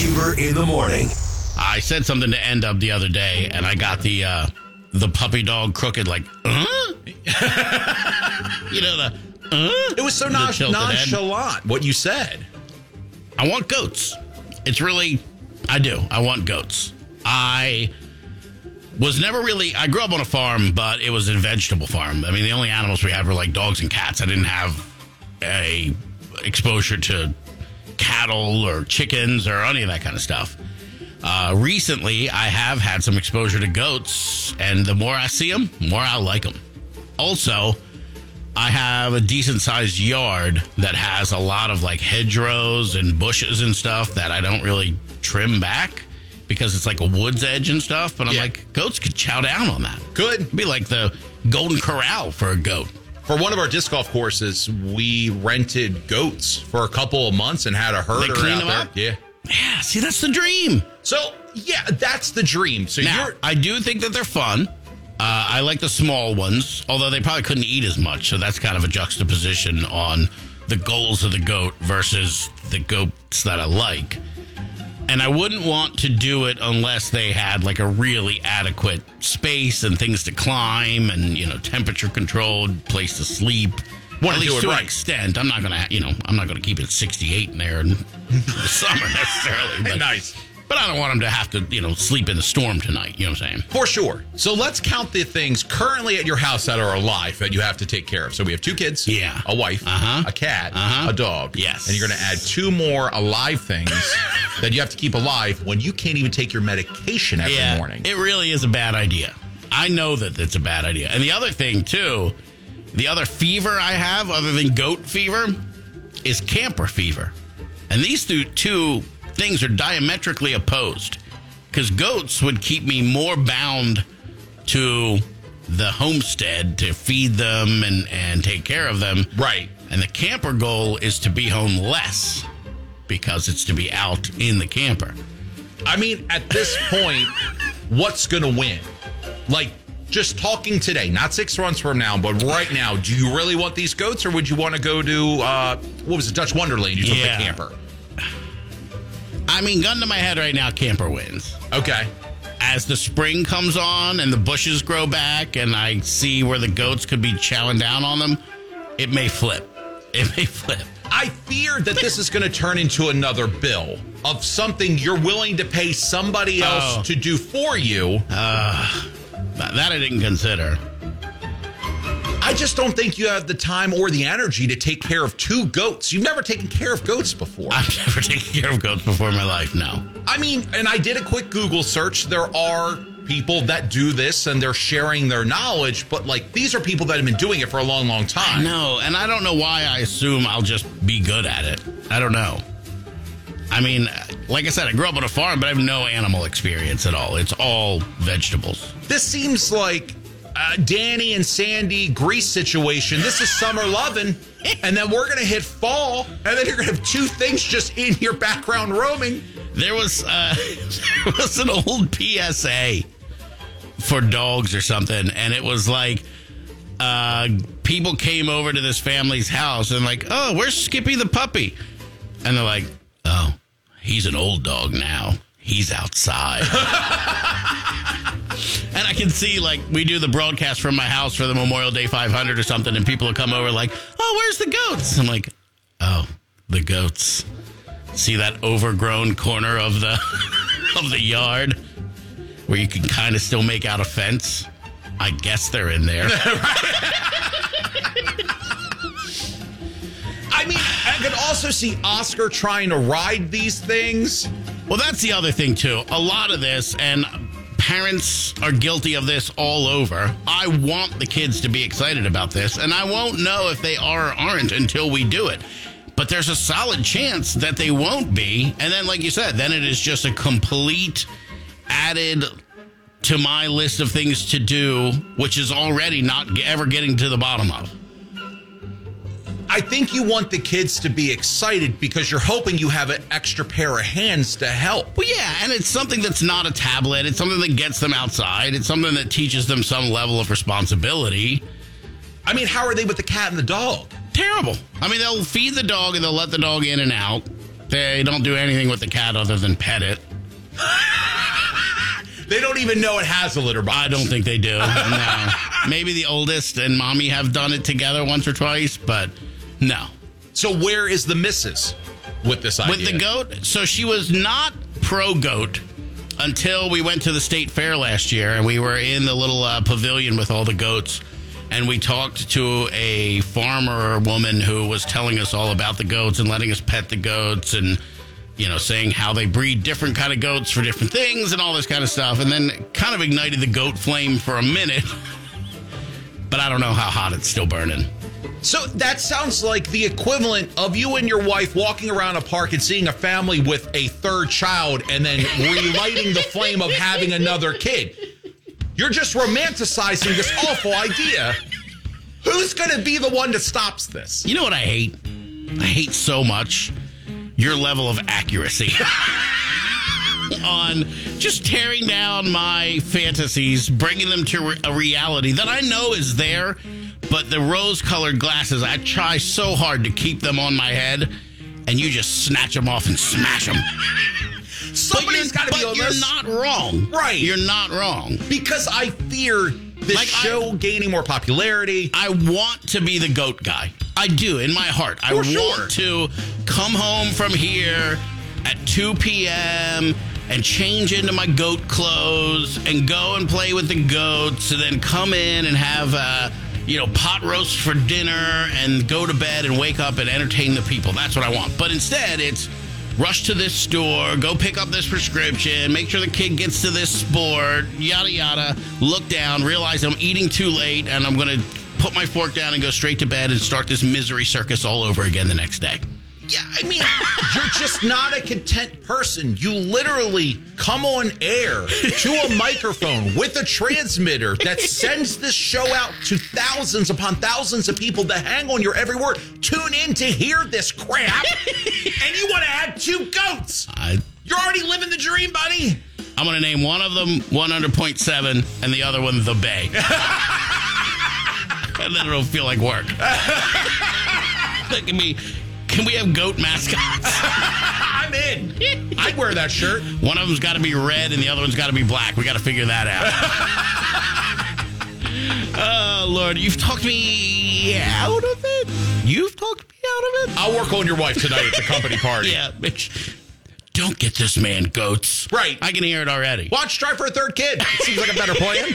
Huber in the morning. I said something to end up the other day, and I got the uh, the puppy dog crooked, like, uh? you know the. Uh? It was so The non- tilted nonchalant what you said. I want goats. It's really, I do. I want goats. I was never really. I grew up on a farm, but it was a vegetable farm. I mean, the only animals we had were like dogs and cats. I didn't have a exposure to cattle or chickens or any of that kind of stuff. Uh, recently, I have had some exposure to goats, and the more I see them, the more I like them. Also, I have a decent sized yard that has a lot of like hedgerows and bushes and stuff that I don't really trim back because it's like a woods edge and stuff. But I'm Yeah. like, goats could chow down on that. Good. It'd be like the golden corral for a goat. For one of our disc golf courses, we rented goats for a couple of months and had a herder clean out them there. up? Yeah. Yeah, see, that's the dream. So yeah, that's the dream. So Now, you're I do think that they're fun. Uh, I like the small ones, although they probably couldn't eat as much. So that's kind of a juxtaposition on the goals of the goat versus the goats that I like. And I wouldn't want to do it unless they had like a really adequate space and things to climb and, you know, temperature controlled, place to sleep. Wanna At do least to an extent. I'm not going to, you know, I'm not going to keep it 68 in there in the summer necessarily. But, nice. but I don't want them to have to, you know, sleep in the storm tonight. You know what I'm saying? For sure. So let's count the things currently at your house that are alive that you have to take care of. So we have two kids, Yeah. a wife, Uh-huh. a cat, Uh-huh. a dog. Yes. And you're going to add two more alive things that you have to keep alive when you can't even take your medication every morning. It really is a bad idea. I know that it's a bad idea. And the other thing, too, the other fever I have, other than goat fever, is camper fever. And these two, two things are diametrically opposed. Because goats would keep me more bound to the homestead to feed them and, and take care of them. right. And the camper goal is to be home less because it's to be out in the camper. I mean, at this point, what's going to win? Like, just talking today, not six months from now, but right now, do you really want these goats or would you want to go to, uh, what was it, Dutch Wonderland? You took Yeah. the camper. I mean, gun to my head right now, camper wins. Okay. As the spring comes on and the bushes grow back, and I see where the goats could be chowing down on them, it may flip. It may flip. I fear that this is going to turn into another bill of something you're willing to pay somebody else Oh. to do for you. Uh, that that I didn't consider. I just don't think you have the time or the energy to take care of two goats. You've never taken care of goats before. I've never taken care of goats before in my life. No. I mean, and I did a quick Google search. There are people that do this and they're sharing their knowledge, but like these are people that have been doing it for a long, long time. No, and I don't know why I assume I'll just be good at it. I don't know. I mean, like I said, I grew up on a farm, but I have no animal experience at all. It's all vegetables. This seems like uh, Danny and Sandy Grease situation. This is summer loving, and then we're gonna hit fall, and then you're gonna have two things just in your background roaming. There was uh, there was an old PSA for dogs or something, and it was like uh, people came over to this family's house and like, oh, where's Skippy the puppy? And they're like, oh, he's an old dog now. He's outside. and I can see like we do the broadcast from my house for the Memorial Day 500 or something, and people will come over like, oh, where's the goats? I'm like, oh, the goats. See that overgrown corner of the of the yard where you can kind of still make out a fence. I guess they're in there. I mean, I could also see Oscar trying to ride these things. Well, that's the other thing too. A lot of this, and parents are guilty of this all over. I want the kids to be excited about this, and I won't know if they are or aren't until we do it. But there's a solid chance that they won't be, and then, like you said, then it is just a complete added to my list of things to do, which is already not ever getting to the bottom of. I think you want the kids to be excited because you're hoping you have an extra pair of hands to help. Well, yeah, and it's something that's not a tablet. It's something that gets them outside. It's something that teaches them some level of responsibility. I mean, how are they with the cat and the dog? Terrible. I mean, they'll feed the dog and they'll let the dog in and out. They don't do anything with the cat other than pet it. They don't even know it has a litter box. I don't think they do. No. Maybe the oldest and mommy have done it together once or twice, but no. So where is the missus with this idea? With the goat, so she was not pro goat until we went to the state fair last year and we were in the little uh, pavilion with all the goats and we talked to a farmer woman who was telling us all about the goats and letting us pet the goats and you know saying how they breed different kind of goats for different things and all this kind of stuff. And then kind of ignited the goat flame for a minute. But i don't know how hot it's still burning. So that sounds like the equivalent of you and your wife walking around a park and seeing a family with a third child and then relighting the flame of having another kid. You're just romanticizing this awful idea. Who's going to be the one that stops this? You know what I hate? I hate so much your level of accuracy on just tearing down my fantasies, bringing them to a reality that I know is there, but the rose colored glasses, I try so hard to keep them on my head, and you just snatch them off and smash them. Somebody's got to be but you're this. not wrong. Right. You're not wrong. because I fear this Like, I- show gaining more popularity. I want to be the goat guy. I do in my heart. I For want sure. to come home from here at 2 p.m. and change into my goat clothes and go and play with the goats and then come in and have uh, you know pot roast for dinner and go to bed and wake up and entertain the people. That's what I want. But instead, it's rush to this store, go pick up this prescription, make sure the kid gets to this sport, yada yada. Look down, realize I'm eating too late, and I'm gonna put my fork down and go straight to bed and start this misery circus all over again the next day. Yeah, I mean, you're just not a content person. You literally come on air to a microphone with a transmitter that sends this show out to thousands upon thousands of people that hang on your every word. Tune in to hear this crap, and you want to add two goats. I, You're already living the dream, buddy. I'm gonna name one of them 100.7 and the other one the Bay. and then it'll feel like work. Can we, can we have goat mascots? I'm in. I'd wear that shirt. One of them's got to be red and the other one's got to be black. We got to figure that out. oh, Lord. You've talked me out of it? You've talked me out of it? I'll work on your wife tonight at the company party. Yeah, bitch. Don't get this man goats. Right. I can hear it already. Watch Try for a Third Kid. Seems like a better plan.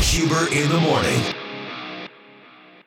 Huber in the morning.